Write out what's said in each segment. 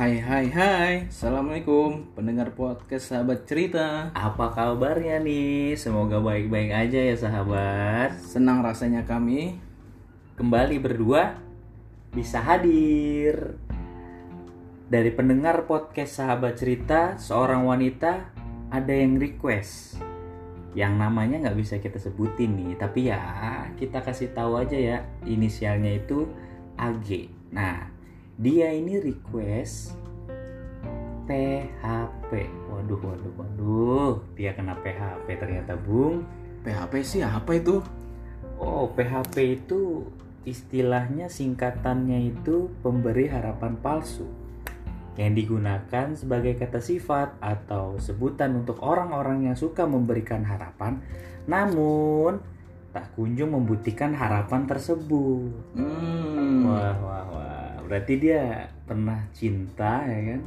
Hai hai hai Assalamualaikum Pendengar podcast sahabat cerita Apa kabarnya nih? Semoga baik-baik aja ya sahabat. Senang rasanya kami Kembali berdua bisa hadir. Dari pendengar podcast sahabat cerita, seorang wanita ada yang request yang namanya nggak bisa kita sebutin nih, tapi ya kita kasih tahu aja ya inisialnya itu AG. Nah, dia ini request PHP. Waduh, waduh, waduh. Dia kena PHP ternyata, Bung. PHP sih apa itu? Oh, PHP itu istilahnya singkatannya itu pemberi harapan palsu yang digunakan sebagai kata sifat atau sebutan untuk orang-orang yang suka memberikan harapan namun tak kunjung membuktikan harapan tersebut. Hmm, Wah, wah, wah. Berarti dia pernah cinta ya kan?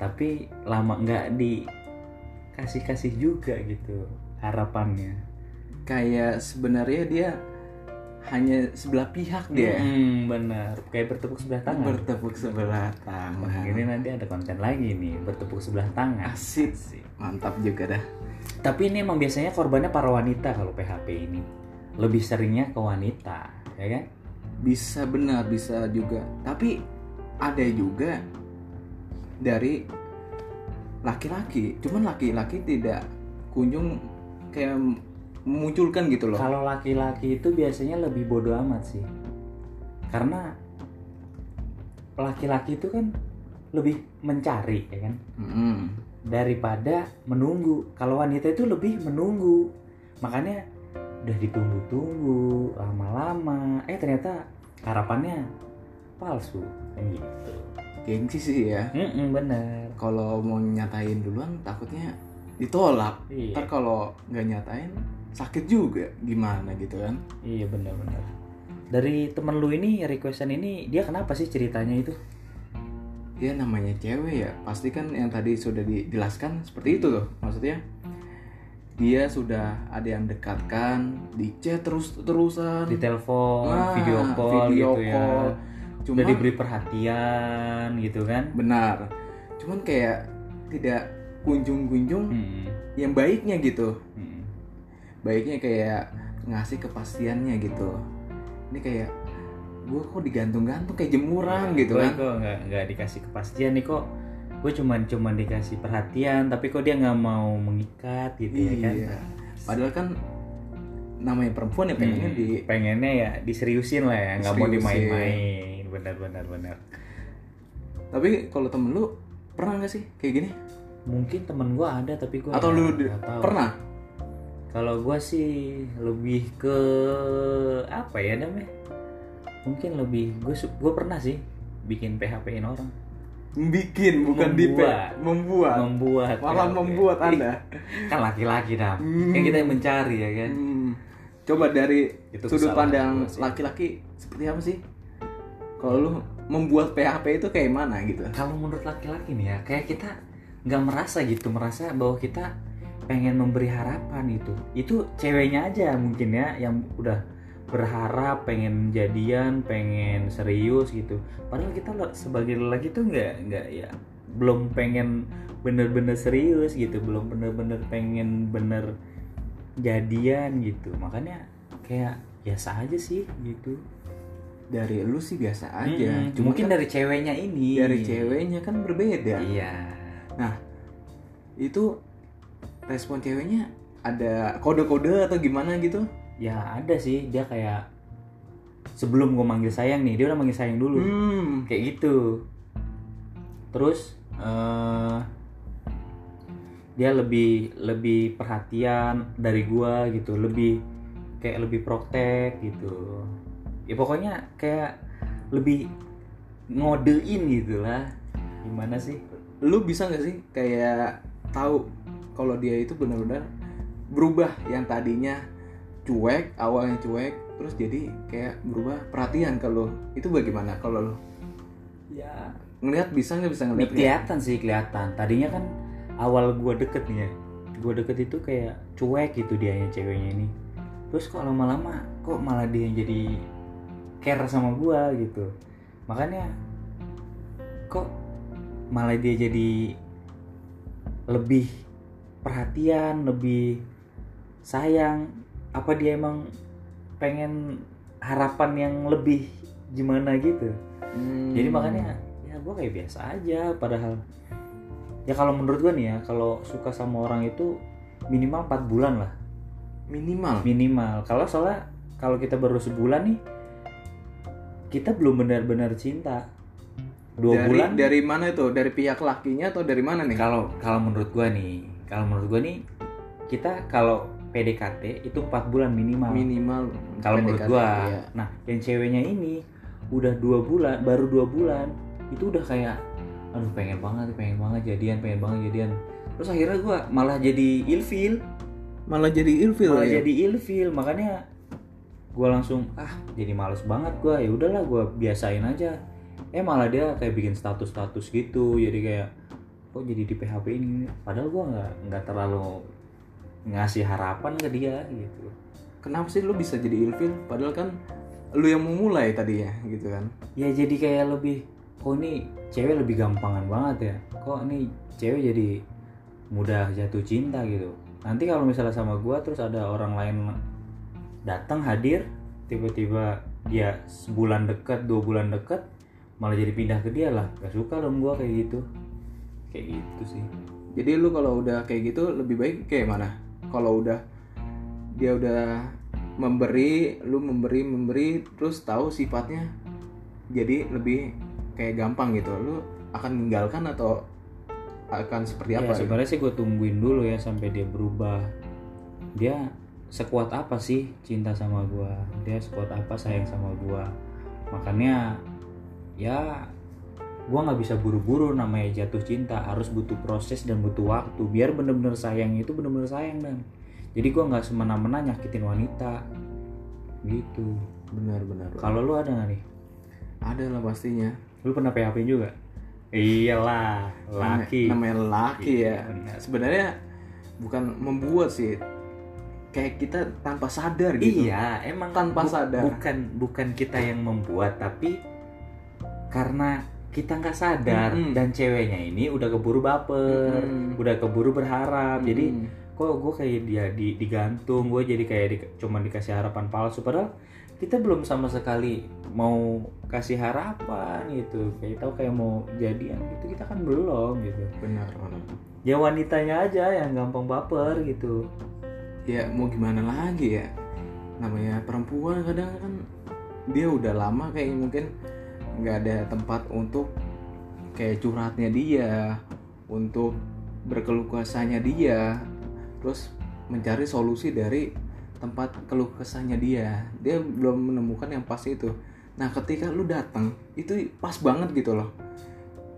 Tapi lama nggak dikasih-kasih juga gitu harapannya. Kayak sebenarnya dia hanya sebelah pihak dia Hmm, benar. Kayak bertepuk sebelah tangan. Bertepuk sebelah tangan Ini nanti ada konten lagi nih, bertepuk sebelah tangan. Asik Mantap juga dah Tapi ini emang biasanya korbannya para wanita kalau PHP ini. Lebih seringnya ke wanita, ya kan? Bisa benar, bisa juga Tapi ada juga dari laki-laki Cuman laki-laki tidak kunjung kayak memunculkan gitu loh Kalau laki-laki itu biasanya lebih bodoh amat sih. Karena laki-laki itu kan lebih mencari, ya kan? Mm-mm. Daripada menunggu. Kalau wanita itu lebih menunggu. Makanya udah ditunggu-tunggu lama-lama, eh ternyata harapannya palsu, kan gitu. Gengsi sih ya Mm-mm, bener. kalau mau nyatain duluan takutnya ditolak Iya. ntar kalau nggak nyatain sakit juga gimana gitu kan Iya benar-benar. Dari temen lu ini requestan ini dia kenapa sih ceritanya itu? ya namanya cewek ya pasti kan yang tadi sudah dijelaskan seperti itu tuh maksudnya dia sudah ada yang dekatkan di chat terus terusan Di telepon, Nah, video call video gitu call. ya. cuma Udah diberi perhatian gitu kan? benar cuman kayak tidak kunjung-kunjung Hmm. yang baiknya gitu hmm. baiknya kayak ngasih kepastiannya gitu ini kayak gue kok digantung-gantung kayak jemuran gitu Gua- kan Kok nggak nggak dikasih kepastian nih kok? Gue cuman cuman dikasih perhatian, tapi kok dia nggak mau mengikat gitu ya kan? iya padahal kan namanya perempuan ya pengennya Hmm, di pengennya ya diseriusin lah ya, nggak mau dimain-main. Benar-benar benar. tapi kalau temen lu pernah nggak sih kayak gini Mungkin temen gue ada tapi gue atau lu di- pernah Kalau gue sih lebih ke apa ya namanya? Mungkin lebih gue gue pernah sih bikin PHP-in orang. Bikin bukan di Membuat. membuat Membuat. malah PHP. membuat anda Kan laki-laki dah. Hmm. Kan kita yang mencari ya kan. Hmm. coba dari Itu sudut pandang laki-laki seperti apa sih kalau lu membuat PHP itu kayak mana gitu Kalau menurut laki-laki nih ya, kayak kita nggak merasa gitu, merasa bahwa kita pengen memberi harapan itu. Itu ceweknya aja mungkin ya yang udah berharap pengen jadian, pengen serius gitu. Padahal kita sebagai lelaki tuh nggak nggak ya belum pengen bener-bener serius gitu, belum bener-bener pengen bener jadian gitu. Makanya kayak biasa aja sih gitu. dari lu sih biasa aja Mm-mm. cuma mungkin kan dari ceweknya ini. dari ceweknya kan berbeda Iya. itu respon ceweknya ada kode-kode atau gimana gitu Ya ada sih dia kayak sebelum gue manggil sayang nih dia udah manggil sayang dulu hmm kayak gitu. Terus eh dia lebih lebih perhatian dari gua gitu, lebih kayak lebih protek gitu. Ya pokoknya kayak lebih ngodein gitu lah. Gimana sih? lu bisa nggak sih kayak tahu kalau dia itu benar-benar berubah yang tadinya cuek awalnya cuek terus jadi kayak berubah perhatian kalau itu bagaimana kalau lu? Ya. Ngelihat bisa nggak bisa ngelihat kelihatan sih kelihatan. Tadinya kan awal gua deket nih ya gua deket itu kayak cuek gitu dianya ceweknya ini. Terus kok lama-lama kok malah dia jadi care sama gua gitu. Makanya kok malah dia jadi lebih perhatian lebih sayang apa dia emang pengen harapan yang lebih gimana gitu? Hmm. jadi makanya ya gue kayak biasa aja padahal ya kalau menurut gue nih ya kalau suka sama orang itu minimal 4 bulan lah. Minimal? Minimal. Kalau soalnya kalau kita baru sebulan nih kita belum benar-benar cinta. Dua dari bulan dari mana itu? Dari pihak lakinya atau dari mana nih? Kalau kalau menurut gua nih kalau menurut gua nih kita kalau PDKT itu empat bulan minimal. Minimal. Kalau menurut gua ya. nah yang ceweknya ini udah dua bulan baru dua bulan itu udah kayak aduh pengen banget pengen banget jadian pengen banget jadian. Terus akhirnya gua malah jadi ilfil. Malah jadi ilfil malah ya? jadi ilfil makanya gue langsung ah jadi males banget gue ya udahlah gue biasain aja. Eh malah dia kayak bikin status status gitu jadi kayak kok jadi di PHP ini? Padahal gue nggak nggak terlalu ngasih harapan ke dia gitu. Kenapa sih lu bisa jadi ilfil? Padahal kan lu yang memulai tadi ya gitu kan. Ya jadi kayak lebih kok ini cewek lebih gampangan banget ya. Kok ini cewek jadi mudah jatuh cinta gitu. Nanti kalau misalnya sama gua terus ada orang lain datang hadir tiba-tiba dia sebulan dekat dua bulan dekat malah jadi pindah ke dia lah. Gak suka dong gua kayak gitu. Kayak gitu sih. Jadi lu kalau udah kayak gitu lebih baik kayak mana kalau udah dia udah memberi lu memberi memberi terus tahu sifatnya jadi lebih kayak gampang gitu. Lu akan meninggalkan atau akan seperti ya apa gitu? sebenarnya sih gue tungguin dulu ya sampai dia berubah. Dia sekuat apa sih cinta sama gua? Dia sekuat apa sayang sama gua? Makanya ya gua nggak bisa buru-buru namanya jatuh cinta harus butuh proses dan butuh waktu biar bener-bener sayang itu bener-bener sayang dan jadi gua nggak semena-mena nyakitin wanita. Gitu. Benar benar kalau lu ada nggak nih? Ada lah pastinya. Lu pernah PHP juga? Iyalah laki. namanya laki ya. Iya, benar. sebenarnya bukan membuat sih. Kayak kita tanpa sadar gitu. Iya, emang Tanpa sadar. Bukan bukan kita yang membuat, tapi karena kita nggak sadar Mm-mm. dan ceweknya ini udah keburu baper, Mm-mm. udah keburu berharap. Jadi Hmm. kok gue kayak dia di, digantung, gue jadi kayak di, cuman dikasih harapan palsu. Padahal kita belum sama sekali mau kasih harapan gitu. Kayak tahu kayak mau jadian gitu kita kan belum gitu. benar benar Ya wanitanya aja yang gampang baper gitu. ya mau gimana lagi ya namanya perempuan kadang kan dia udah lama kayak mungkin nggak ada tempat untuk kayak curhatnya dia untuk berkeluh kesahnya dia terus mencari solusi dari tempat keluh kesahnya dia. Dia belum menemukan yang pas itu. Nah ketika lu datang itu pas banget gitu loh.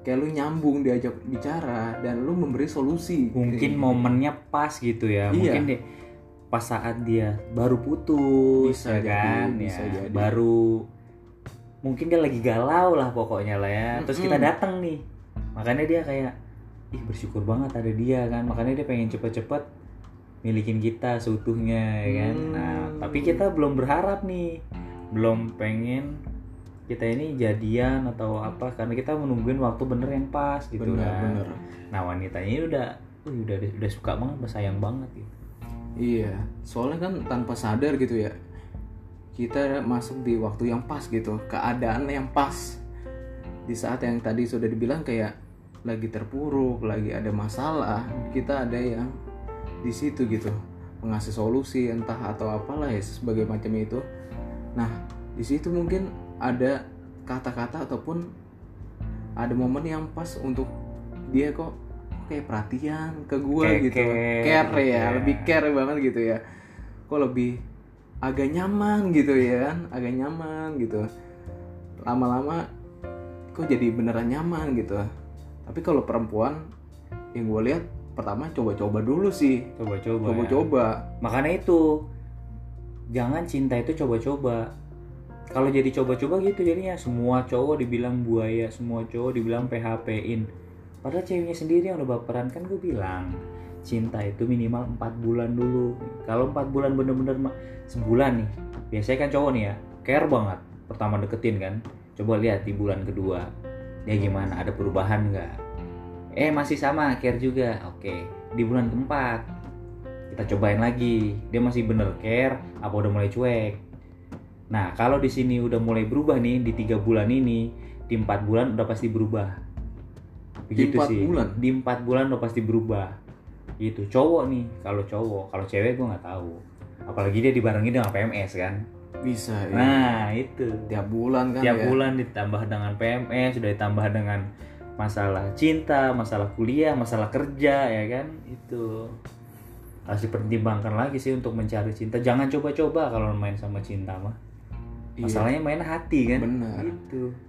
Kayak lu nyambung diajak bicara dan lu memberi solusi. Mungkin Kayak- momennya pas gitu ya. Iya. mungkin deh pas saat dia baru putus Bisa ya jadi, kan? bisa ya, jadi. baru mungkin dia lagi galau lah pokoknya lah ya. Terus kita datang nih. Makanya dia kayak ih bersyukur banget ada dia kan. Makanya dia pengen cepet-cepet milikin kita seutuhnya ya kan? Nah Hmm. tapi kita belum berharap nih. Belum pengen kita ini jadian atau apa karena kita menungguin waktu bener yang pas gitu bener kan. bener. Nah wanita ini udah, uh, udah udah suka banget, sayang banget gitu. Iya, soalnya kan tanpa sadar gitu ya. Kita masuk di waktu yang pas gitu, keadaan yang pas. Di saat yang tadi sudah dibilang kayak lagi terpuruk, lagi ada masalah, kita ada yang di situ gitu, mengasih solusi entah atau apalah ya sebagai macam itu. Nah, di situ mungkin ada kata-kata ataupun ada momen yang pas untuk dia kok kayak perhatian ke gua Kayak gitu care, care ya ya. lebih care banget gitu ya kok lebih agak nyaman gitu ya kan agak nyaman gitu lama-lama kok jadi beneran nyaman gitu tapi kalau perempuan yang gue lihat pertama coba-coba dulu sih Coba-coba. ya. coba-coba Makanya itu, jangan cinta itu coba-coba. Kalau jadi coba-coba gitu jadinya semua cowok dibilang buaya, semua cowok dibilang PHP-in. Padahal ceweknya sendiri yang udah baperan kan gue bilang cinta itu minimal 4 bulan dulu. Kalau 4 bulan bener-bener sebulan nih, biasanya kan cowok nih ya care banget. Pertama deketin kan, coba lihat di bulan kedua dia gimana, ada perubahan nggak? eh masih sama care juga oke di bulan keempat kita cobain lagi dia masih bener care apa udah mulai cuek nah kalau di sini udah mulai berubah nih di tiga bulan ini di empat bulan udah pasti berubah begitu empat sih bulan? di empat bulan udah pasti berubah gitu. Cowok nih kalau cowok kalau cewek gue nggak tahu. Apalagi dia dibarengi dengan PMS kan? Bisa ya. nah itu. Tiap bulan kan tiap ya. bulan ditambah dengan PMS sudah ditambah dengan masalah cinta masalah kuliah masalah kerja ya kan? Itu. Harus dipertimbangkan lagi sih untuk mencari cinta. Jangan coba-coba kalau main sama cinta mah. Iya, masalahnya main hati kan? Benar. Itu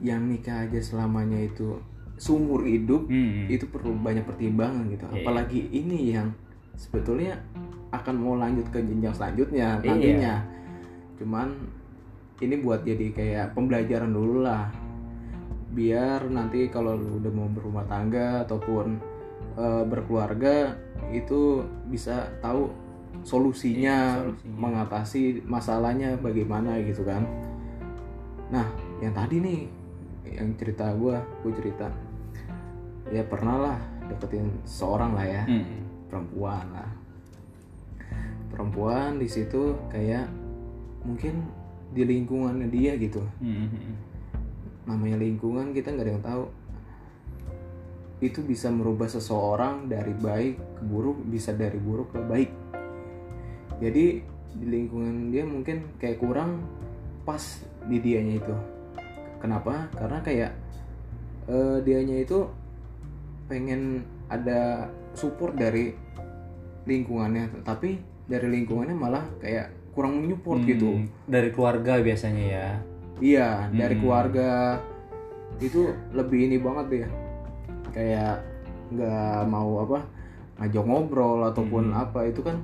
yang nikah aja selamanya itu seumur hidup Hmm. itu perlu banyak pertimbangan gitu Iya. apalagi ini yang sebetulnya akan mau lanjut ke jenjang selanjutnya Iya. nantinya cuman ini buat jadi kayak pembelajaran dulu lah biar nanti kalau lu udah mau berumah tangga ataupun eh, berkeluarga itu bisa tahu solusinya, Iya, solusinya. mengatasi masalahnya bagaimana gitu kan nah yang tadi nih yang cerita gua gue cerita ya pernah lah deketin seorang lah ya. Hmm. perempuan lah. Perempuan di situ kayak mungkin di lingkungannya dia gitu. Hmm. namanya lingkungan kita nggak ada yang tahu. Itu bisa merubah seseorang dari baik ke buruk bisa dari buruk ke baik. Jadi di lingkungan dia mungkin kayak kurang pas di dianya itu. Kenapa? Karena kayak eh, dianya itu pengen ada support dari lingkungannya tapi dari lingkungannya malah kayak kurang menyupport Hmm. gitu dari keluarga biasanya ya Iya, dari Hmm. keluarga itu lebih ini banget ya. Kayak nggak mau apa ngajak ngobrol ataupun Hmm. apa itu kan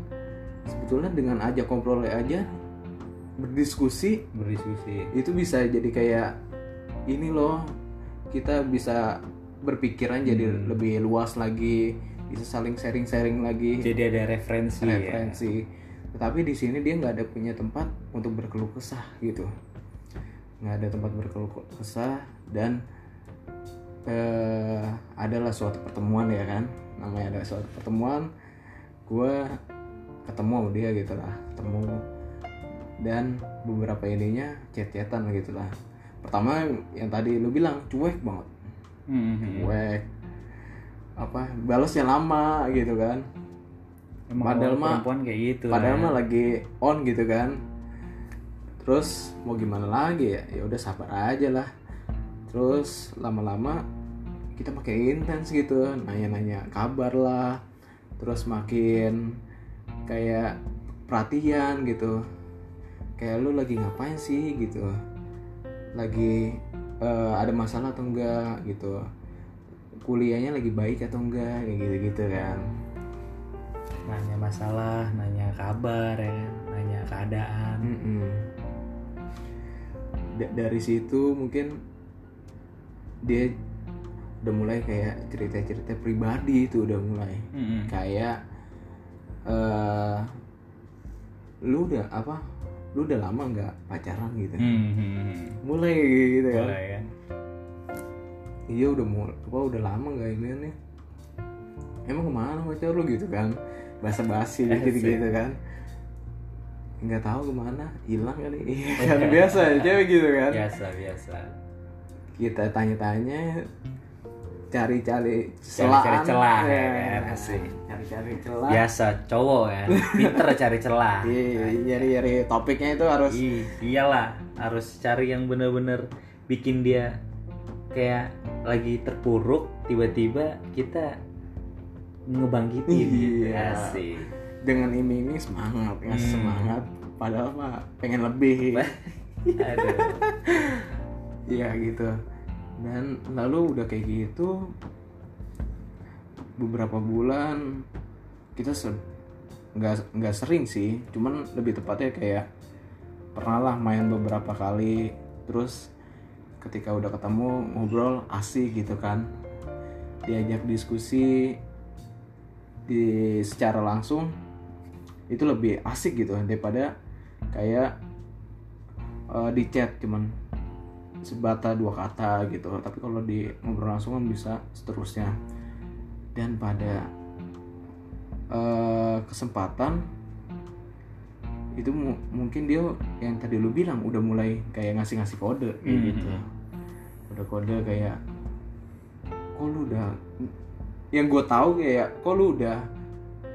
sebetulnya dengan ajak ngobrol aja berdiskusi berdiskusi itu bisa jadi kayak ini loh kita bisa berpikiran jadi Hmm. lebih luas lagi bisa saling sharing-sharing lagi jadi ada referensi, ya. referensi. Tetapi di sini dia nggak ada punya tempat untuk berkeluh kesah gitu, nggak ada tempat berkeluh kesah dan eh, adalah suatu pertemuan ya kan, namanya ada suatu pertemuan, gue ketemu sama dia gitu lah, ketemu dan beberapa ininya chat-chatan gitu lah. Pertama yang tadi lu bilang cuek banget, Hmm, cuek apa balasnya lama gitu kan Emang Padahal mah- perempuan kayak gitu Padahal ya. mah lagi on gitu kan. Terus mau gimana lagi ya? Ya udah sabar aja lah. Terus lama-lama kita makin intens gitu, nanya-nanya kabar lah. Terus makin kayak perhatian gitu. Kayak lu lagi ngapain sih gitu. Lagi eh, ada masalah atau enggak gitu. Kuliahnya lagi baik atau enggak kayak gitu-gitu kan. nanya masalah nanya kabar ya nanya keadaan Mm-mm. Da- dari situ mungkin dia udah mulai kayak cerita-cerita pribadi itu udah mulai Hmm, kayak eh lu udah apa lu udah lama nggak pacaran gitu Hmm, hmm, hmm. mulai gitu kan ya. Iya udah mau apa udah lama nggak ini nih. Emang ke mana pacar lu gitu kan? Basa basi gitu gitu kan? Nggak tahu ke mana hilang kali. Iya kan? Biasa ya cewek gitu kan? Biasa biasa. Kita tanya-tanya cari-cari Cari-cari celaan celah, ya Ya. kan? Asik. cari-cari celah biasa cowok kan pinter cari celah iya nyari-nyari topiknya itu harus Ih, iyalah harus cari yang bener-bener bikin dia kayak lagi terpuruk tiba-tiba kita ngebangkitin. Iya. asik dengan iming-iming semangat ngasih Hmm. semangat padahal mah pengen lebih aduh Iya gitu. Dan lalu udah kayak gitu beberapa bulan kita nggak nggak sering sih, cuman lebih tepatnya kayak pernah lah main beberapa kali, terus ketika udah ketemu ngobrol asik gitu kan, diajak diskusi di secara langsung itu lebih asik gitu daripada kayak eh, di chat cuman sebata dua kata gitu. Tapi kalau di ngobrol langsung kan bisa seterusnya. Dan pada eh, kesempatan itu mu- mungkin dia yang tadi lu bilang udah mulai kayak ngasih-ngasih kode kayak Hmm. gitu. Udah kode kayak kok lu udah yang gue tahu kayak kok lu udah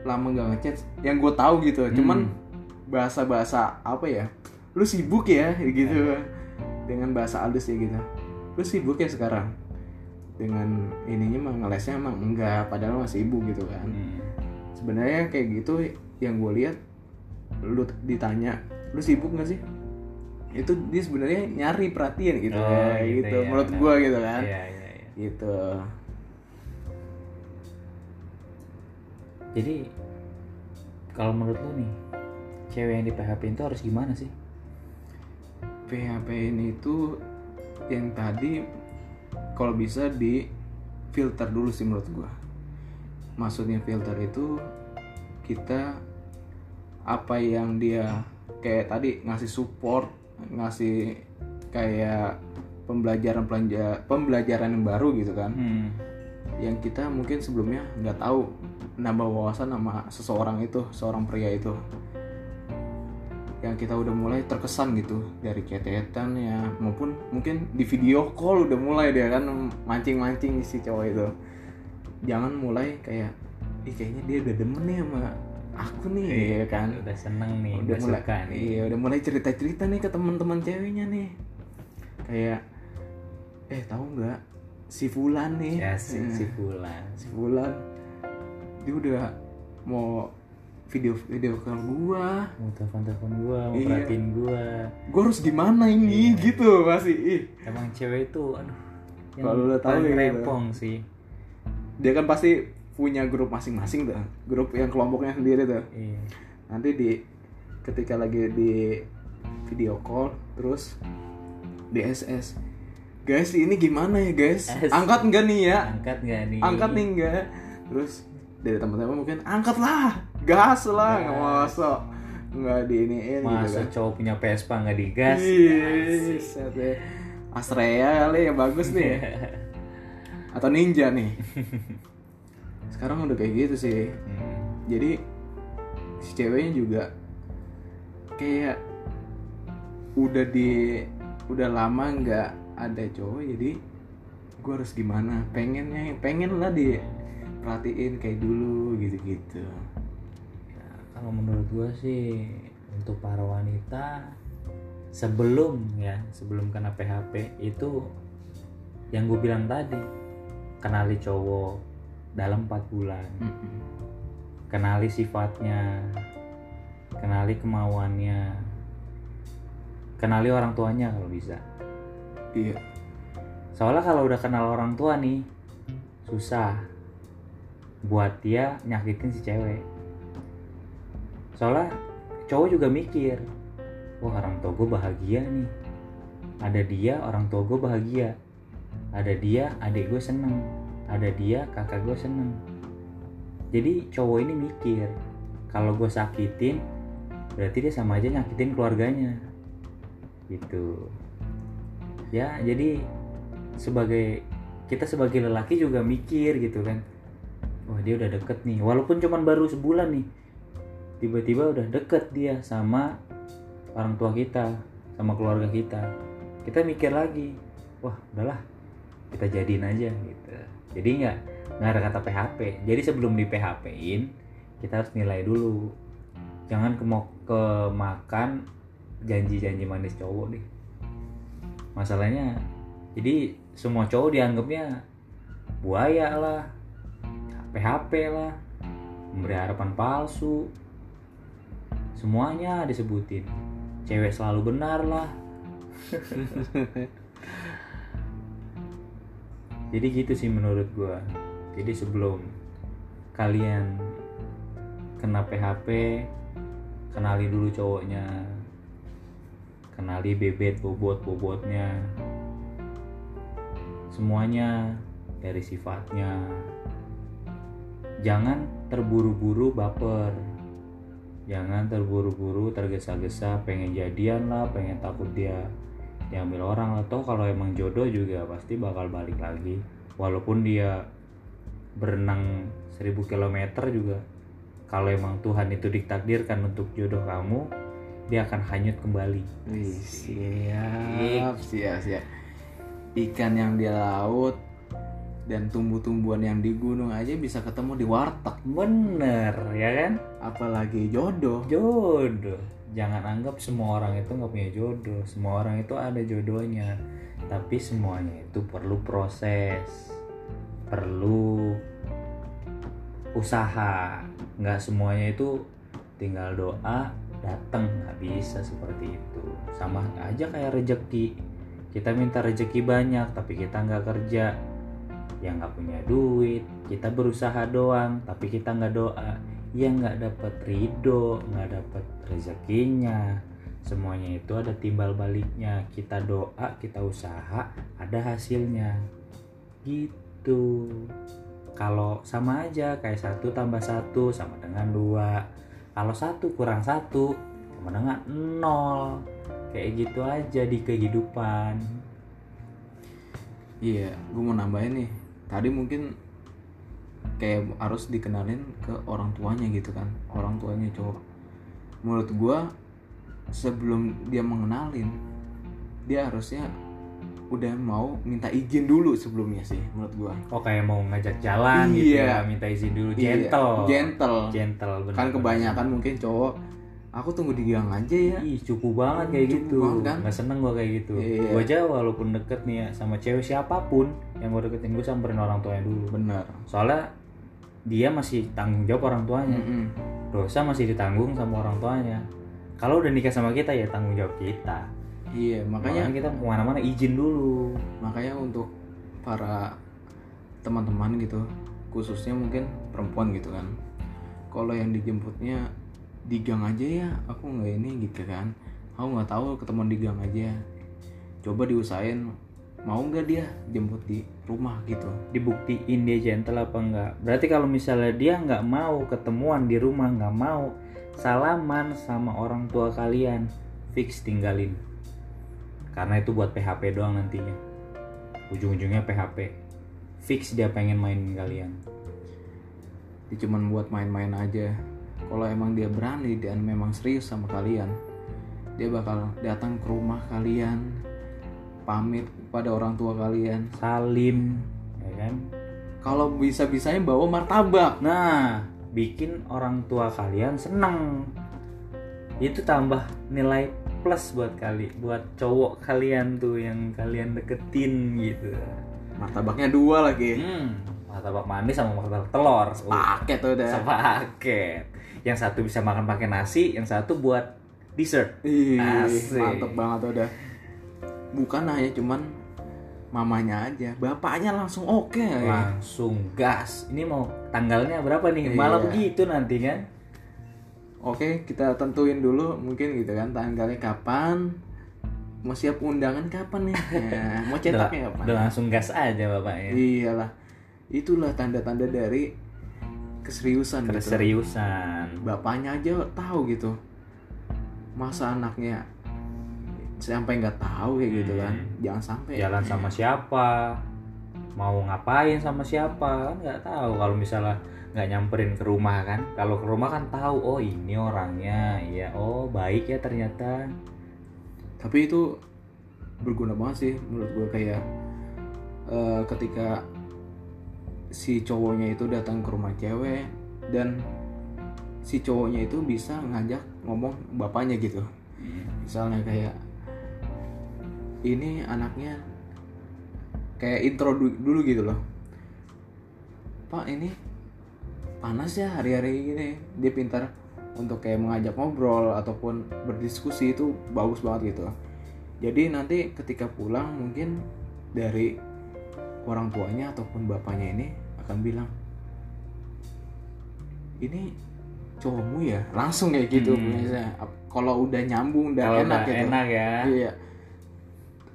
lama gak ngechat? Yang gue tahu gitu. Cuman bahasa-bahasa apa ya? Lu sibuk ya gitu dengan bahasa halus ya gitu lu sibuk ya sekarang dengan ininya mah ngelesnya emang enggak padahal masih sibuk gitu kan Hmm. sebenarnya kayak gitu yang gue lihat lu ditanya lu sibuk gak sih itu dia sebenarnya nyari perhatian gitu Oh, ya, gitu gitu ya, menurut benar. gue gitu kan Iya, iya, iya. gitu Jadi kalau menurut lu nih, cewek yang di PHP itu harus gimana sih? PHP ini itu yang tadi kalau bisa di filter dulu sih menurut gua. Maksudnya filter itu kita apa yang dia kayak tadi ngasih support, ngasih kayak pembelajaran pembelajaran pembelajaran yang baru gitu kan. Hmm. Yang kita mungkin sebelumnya nggak tahu nambah wawasan sama seseorang itu, seorang pria itu yang kita udah mulai terkesan gitu dari catatan ya maupun mungkin di video call udah mulai dia kan mancing-mancing si cowok itu jangan mulai kayak ih kayaknya dia udah demen nih sama aku nih ya kan Udah seneng nih, udah udah, mulai suka nih. iya udah mulai cerita-cerita nih ke teman-teman ceweknya nih kayak eh tahu nggak si Fulan nih Ya si, si Fulan. si Fulan dia udah mau video video call gua Mau telepon-telepon gua, mau Iya. perhatiin gua. gue harus gimana ini Iya. gitu masih ih Emang cewek itu aduh Kalau lu tahu ya gitu. sih. dia kan pasti punya grup masing-masing tuh grup yang kelompoknya sendiri tuh Iya. nanti di ketika lagi di video call terus di SS guys ini gimana ya guys angkat enggak nih ya Angkat nggak nih? angkat nih enggak terus dari teman-teman mungkin angkat lah gas lah nggak Gas. masuk nggak diiniin gitu Masa kan cowok punya Vespa nggak digas? Set deh. Astrea kali yang bagus nih atau ninja nih sekarang udah kayak gitu sih Hmm. jadi si ceweknya juga kayak udah di udah lama nggak ada cowok jadi gue harus gimana pengennya pengen lah di perhatiin kayak dulu gitu gitu Ya, kalau menurut gua sih untuk para wanita sebelum ya sebelum kena PHP itu yang gue bilang tadi kenali cowok dalam 4 bulan. Kenali sifatnya kenali kemauannya kenali orang tuanya kalau bisa. Iya. Soalnya kalau udah kenal orang tua nih susah buat dia nyakitin si cewek. Soalnya cowok juga mikir wah orang tua gue bahagia nih. Ada dia orang tua gue bahagia. Ada dia adik gue seneng. Ada dia kakak gue seneng. Jadi cowok ini mikir kalau gue sakitin berarti dia sama aja nyakitin keluarganya. Gitu. Ya jadi sebagai kita sebagai lelaki juga mikir gitu kan wah dia udah deket nih. Walaupun cuman baru sebulan nih. Tiba-tiba udah deket dia sama orang tua kita sama keluarga kita. Kita mikir lagi wah udahlah kita jadiin aja gitu. Jadi nggak nggak ada kata PHP jadi sebelum di PHP in kita harus nilai dulu. Jangan ke ke makan janji-janji manis cowok deh. Masalahnya jadi semua cowok dianggapnya buaya lah PHP lah memberi harapan palsu. Semuanya disebutin. Cewek selalu benar lah. Jadi gitu sih menurut gua. Jadi sebelum kalian kena PHP kenali dulu cowoknya. Kenali bebet bobot bobotnya semuanya dari sifatnya jangan terburu-buru baper. Jangan terburu-buru tergesa-gesa pengen jadian lah pengen takut dia diambil orang. Atau kalau emang jodoh juga pasti bakal balik lagi. Walaupun dia berenang 1000 km juga. Kalau emang Tuhan itu ditakdirkan untuk jodoh kamu dia akan hanyut kembali. Siap, siap, siap. Ikan yang di laut dan tumbuh-tumbuhan yang di gunung aja bisa ketemu di warteg. bener ya kan? Apalagi jodoh. jodoh. Jangan anggap semua orang itu nggak punya jodoh. Semua orang itu ada jodohnya. Tapi semuanya itu perlu proses. Perlu usaha. Nggak semuanya itu tinggal doa datang nggak bisa seperti itu. Sama aja kayak rejeki kita minta rejeki banyak tapi kita nggak kerja ya nggak punya duit kita berusaha doang tapi kita nggak doa. Ya nggak dapat ridho nggak dapat rezekinya. Semuanya itu ada timbal baliknya. Kita doa kita usaha ada hasilnya. Gitu. Kalau sama aja kayak satu tambah satu sama dengan dua. Kalau satu kurang satu sama dengan nol. Kayak gitu aja di kehidupan. Iya, gue mau nambahin nih. Tadi mungkin kayak harus dikenalin ke orang tuanya gitu kan, orang tuanya cowok. Menurut gue sebelum dia mengenalin, dia harusnya udah mau minta izin dulu sebelumnya sih menurut gua. oh kayak mau ngajak jalan gitu Iya. ya minta izin dulu Iya, gentle gentle. gentle bener Kan kebanyakan mungkin cowok aku tunggu di gang aja ya. Ih, cukup banget kayak Cukup gitu. banget kan? Nggak seneng gua kayak gitu. Iya. Gua aja walaupun deket nih ya sama cewek siapa pun yang gua deketin gua samperin orang tuanya dulu. Bener. Soalnya dia masih tanggung jawab orang tuanya. Mm-mm. Dosa masih ditanggung sama orang tuanya. Kalau udah nikah sama kita ya tanggung jawab kita. Iya, Makanya makanya kita ke mana-mana izin dulu. makanya untuk para teman-teman gitu khususnya mungkin perempuan gitu kan kalau yang dijemputnya di gang aja ya aku nggak ini gitu kan aku nggak tahu ketemu di gang aja coba diusahain mau nggak dia jemput di rumah gitu Dibuktiin dia gentle apa enggak. Berarti kalau misalnya dia nggak mau ketemuan di rumah, nggak mau salaman sama orang tua kalian, fix tinggalin. Karena itu buat PHP doang nantinya. Ujung-ujungnya PHP. Fix dia pengen mainin kalian. dia cuman buat main-main aja kalau emang dia berani dan memang serius sama kalian dia bakal datang ke rumah kalian pamit pada orang tua kalian Salim, ya kan? kalau bisa-bisanya bawa martabak Nah, bikin orang tua kalian seneng. Itu tambah nilai plus buat kali, buat cowok kalian tuh yang kalian deketin gitu. martabaknya dua lagi Hmm, martabak manis sama martabak telur. Uh, paket tuh udah sepaket. Yang satu bisa makan pakai nasi, yang satu buat dessert. Ih, Asik. mantep banget udah bukan hanya cuman mamanya aja bapaknya langsung oke ya. Langsung gas. Ini mau tanggalnya berapa nih? Iya. Malam gitu nanti kan? oke kita tentuin dulu mungkin gitu kan tanggalnya kapan mau siap undangan kapan nih Ya, mau cetaknya kapan udah langsung gas aja bapaknya. iyalah itulah tanda-tanda dari keseriusan gitu. Keseriusan. bapaknya aja tahu gitu. Masa anaknya sampai nggak tahu kayak gitu kan? Hmm. jangan sampai. Jalan sama siapa? Mau ngapain sama siapa? Kan nggak tahu. Kalau misalnya nggak nyamperin ke rumah kan? Kalau ke rumah kan tahu oh ini orangnya. Ya oh baik ya ternyata. Tapi itu berguna banget sih menurut gue kayak eh, ketika si cowoknya itu datang ke rumah cewek dan si cowoknya itu bisa ngajak ngomong bapaknya gitu. Misalnya kayak ini anaknya kayak intro du- dulu gitu loh. Pak ini panas ya hari-hari gini dia pintar untuk kayak mengajak ngobrol ataupun berdiskusi itu bagus banget gitu. Jadi nanti ketika pulang mungkin dari orang tuanya ataupun bapaknya ini akan bilang ini cowokmu ya langsung kayak gitu Hmm. biasanya kalau udah nyambung dan kalau enak gitu enak ya Iya.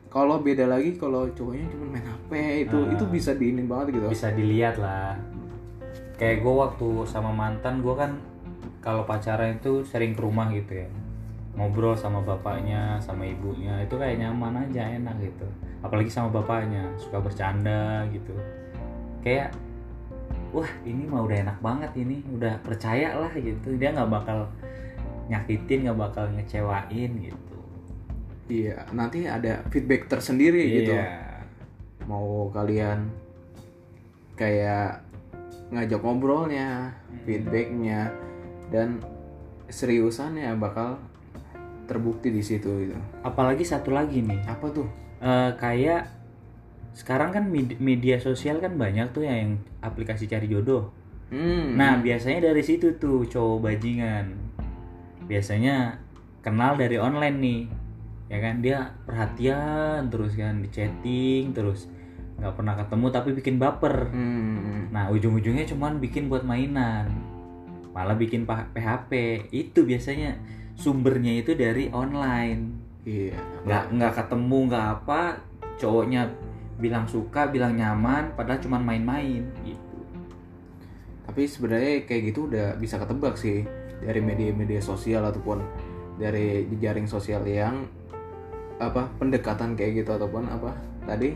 Kalau beda lagi kalau cowoknya cuma main HP itu Ah. itu bisa diinin banget gitu. bisa dilihat lah kayak gue waktu sama mantan gue kan kalau pacaran itu sering ke rumah gitu ya ngobrol sama bapaknya sama ibunya itu kayak nyaman aja enak gitu apalagi sama bapaknya suka bercanda gitu kayak wah ini mah udah enak banget ini udah percaya lah gitu. Dia nggak bakal nyakitin nggak bakal ngecewain gitu. Iya nanti ada feedback tersendiri gitu. Iya. mau kalian kayak ngajak ngobrolnya Hmm. feedbacknya dan seriusannya bakal terbukti di situ gitu. Apalagi satu lagi nih. Apa tuh? Eh, kayak sekarang kan med- media sosial kan banyak tuh yang aplikasi cari jodoh hmm. Nah, biasanya dari situ tuh cowok bajingan. Biasanya kenal dari online nih. Ya kan dia perhatian terus kan di chatting terus nggak pernah ketemu tapi bikin baper. Hmm. Nah, ujung-ujungnya cuman bikin buat mainan. Malah bikin PHP. Itu biasanya sumbernya itu dari online. iya Nggak nggak ketemu nggak apa, cowoknya bilang suka, bilang nyaman padahal cuman main-main gitu. tapi sebenarnya kayak gitu udah bisa ketebak sih dari media-media sosial ataupun dari jejaring sosial yang apa pendekatan kayak gitu ataupun apa tadi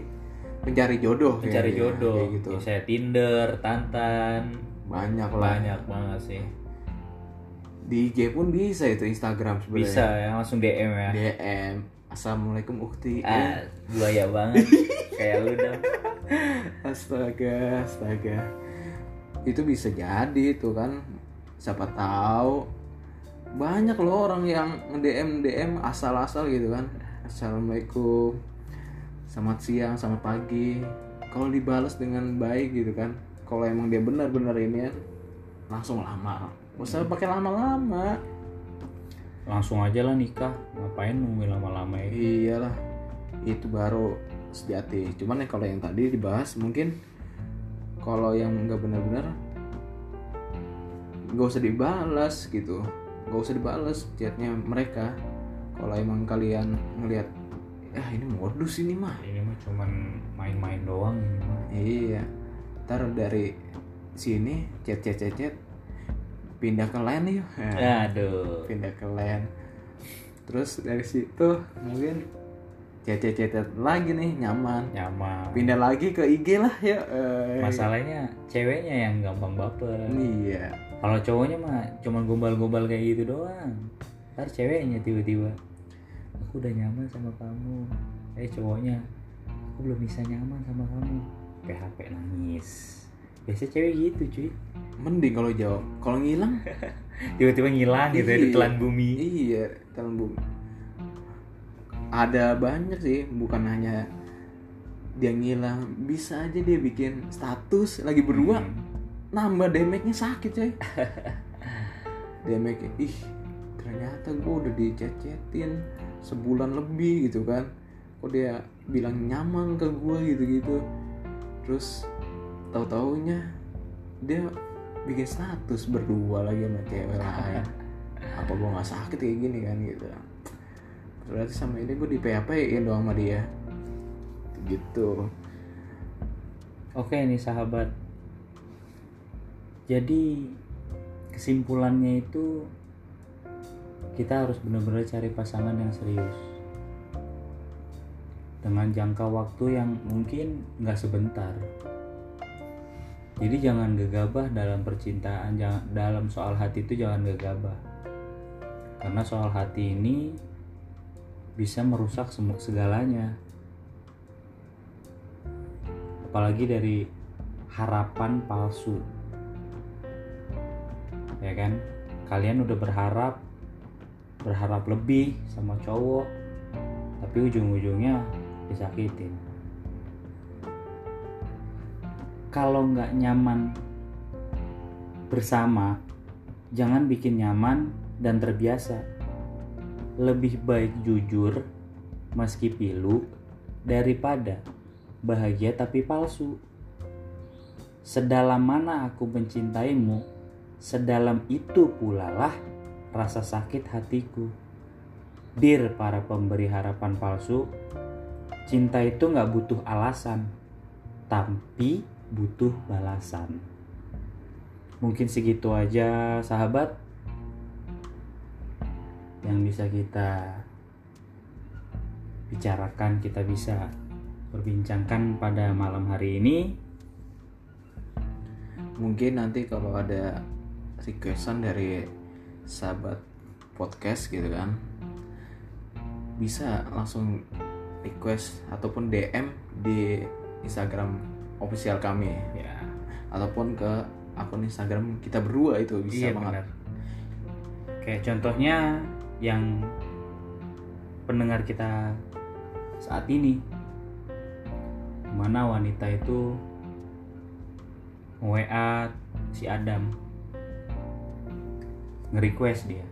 pencari jodoh mencari kayaknya, jodoh kayak gitu Ya, saya Tinder, Tantan, banyak lah banyak banget sih. di IG pun bisa itu Instagram sebenarnya Bisa ya langsung DM ya. DM Assalamualaikum Ukti Ah, buaya banget. Kayak lu dong. Astaga, astaga. Itu bisa jadi itu kan. Siapa tahu banyak loh orang yang nge-DM DM asal-asal gitu kan. Assalamualaikum. Selamat siang, selamat pagi. Kalau dibalas dengan baik gitu kan. Kalau emang dia benar-benar ini ya, langsung lama. Usah pakai lama-lama. Langsung aja lah nikah. Ngapain nungguin lama-lama ya? Iyalah. Itu baru sejati. Cuman ya kalau yang tadi dibahas mungkin kalau yang nggak benar-benar nggak usah dibalas gitu. Nggak usah dibalas chatnya mereka. Kalau emang kalian ngelihat ya ini modus ini mah. Ini mah cuman main-main doang iya. Ntar dari sini chat chat chat chat pindah ke lain yuk. Nah, Aduh. pindah ke lain. Terus dari situ mungkin chat chat chat chat lagi nih nyaman Nyaman. pindah lagi ke IG lah ya Eh, Masalahnya ceweknya yang gampang baper. iya Kalau cowoknya mah cuman gombal-gombal kayak gitu doang. Ntar ceweknya tiba-tiba aku udah nyaman sama kamu. Eh cowoknya aku belum bisa nyaman sama kamu. PHP nangis. Biasa cewek gitu cuy. mending kalau jawab kalau ngilang Tiba-tiba ngilang gitu ya di Iya. telan bumi. iya telan bumi ada banyak sih bukan hanya dia ngilang bisa aja dia bikin status lagi berdua Hmm. nambah damage-nya sakit coy. Damage ih ternyata gue udah dicet-cetin sebulan lebih gitu kan. Kok dia bilang nyaman ke gue gitu-gitu. Terus tahu taunya dia bikin status berdua lagi sama cewek lain. Apa gue nggak sakit kayak gini kan gitu berarti sama ini gue di PHP in doang sama dia gitu Oke nih sahabat. Jadi kesimpulannya itu kita harus benar-benar cari pasangan yang serius. Dengan jangka waktu yang mungkin nggak sebentar. Jadi jangan gegabah dalam percintaan, jangan dalam soal hati itu jangan gegabah. Karena soal hati ini bisa merusak semua segalanya. Apalagi dari harapan palsu. Ya kan? Kalian udah berharap berharap lebih sama cowok tapi ujung-ujungnya disakitin. Kalau nggak nyaman bersama jangan bikin nyaman dan terbiasa lebih baik jujur meski pilu daripada bahagia tapi palsu. Sedalam mana aku mencintaimu, sedalam itu pula lah rasa sakit hatiku. Dir para pemberi harapan palsu, cinta itu nggak butuh alasan, tapi butuh balasan. Mungkin segitu aja sahabat. Yang bisa kita bicarakan kita bisa perbincangkan pada malam hari ini. Mungkin nanti kalau ada requestan dari sahabat podcast gitu kan bisa langsung request ataupun DM di Instagram official kami. Ya. Ataupun ke akun Instagram kita berdua itu bisa iya banget. benar. Kayak contohnya yang pendengar kita saat ini. Mana wanita itu WA si Adam. Nge-request dia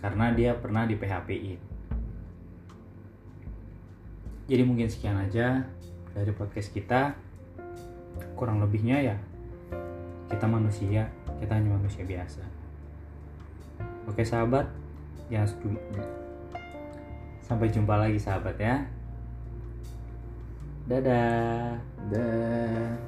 karena dia pernah di PHP-in jadi mungkin sekian aja dari podcast kita. Kurang lebihnya ya kita manusia kita hanya manusia biasa. Oke sahabat ya seju- sampai jumpa lagi sahabat ya. Dadah. Dan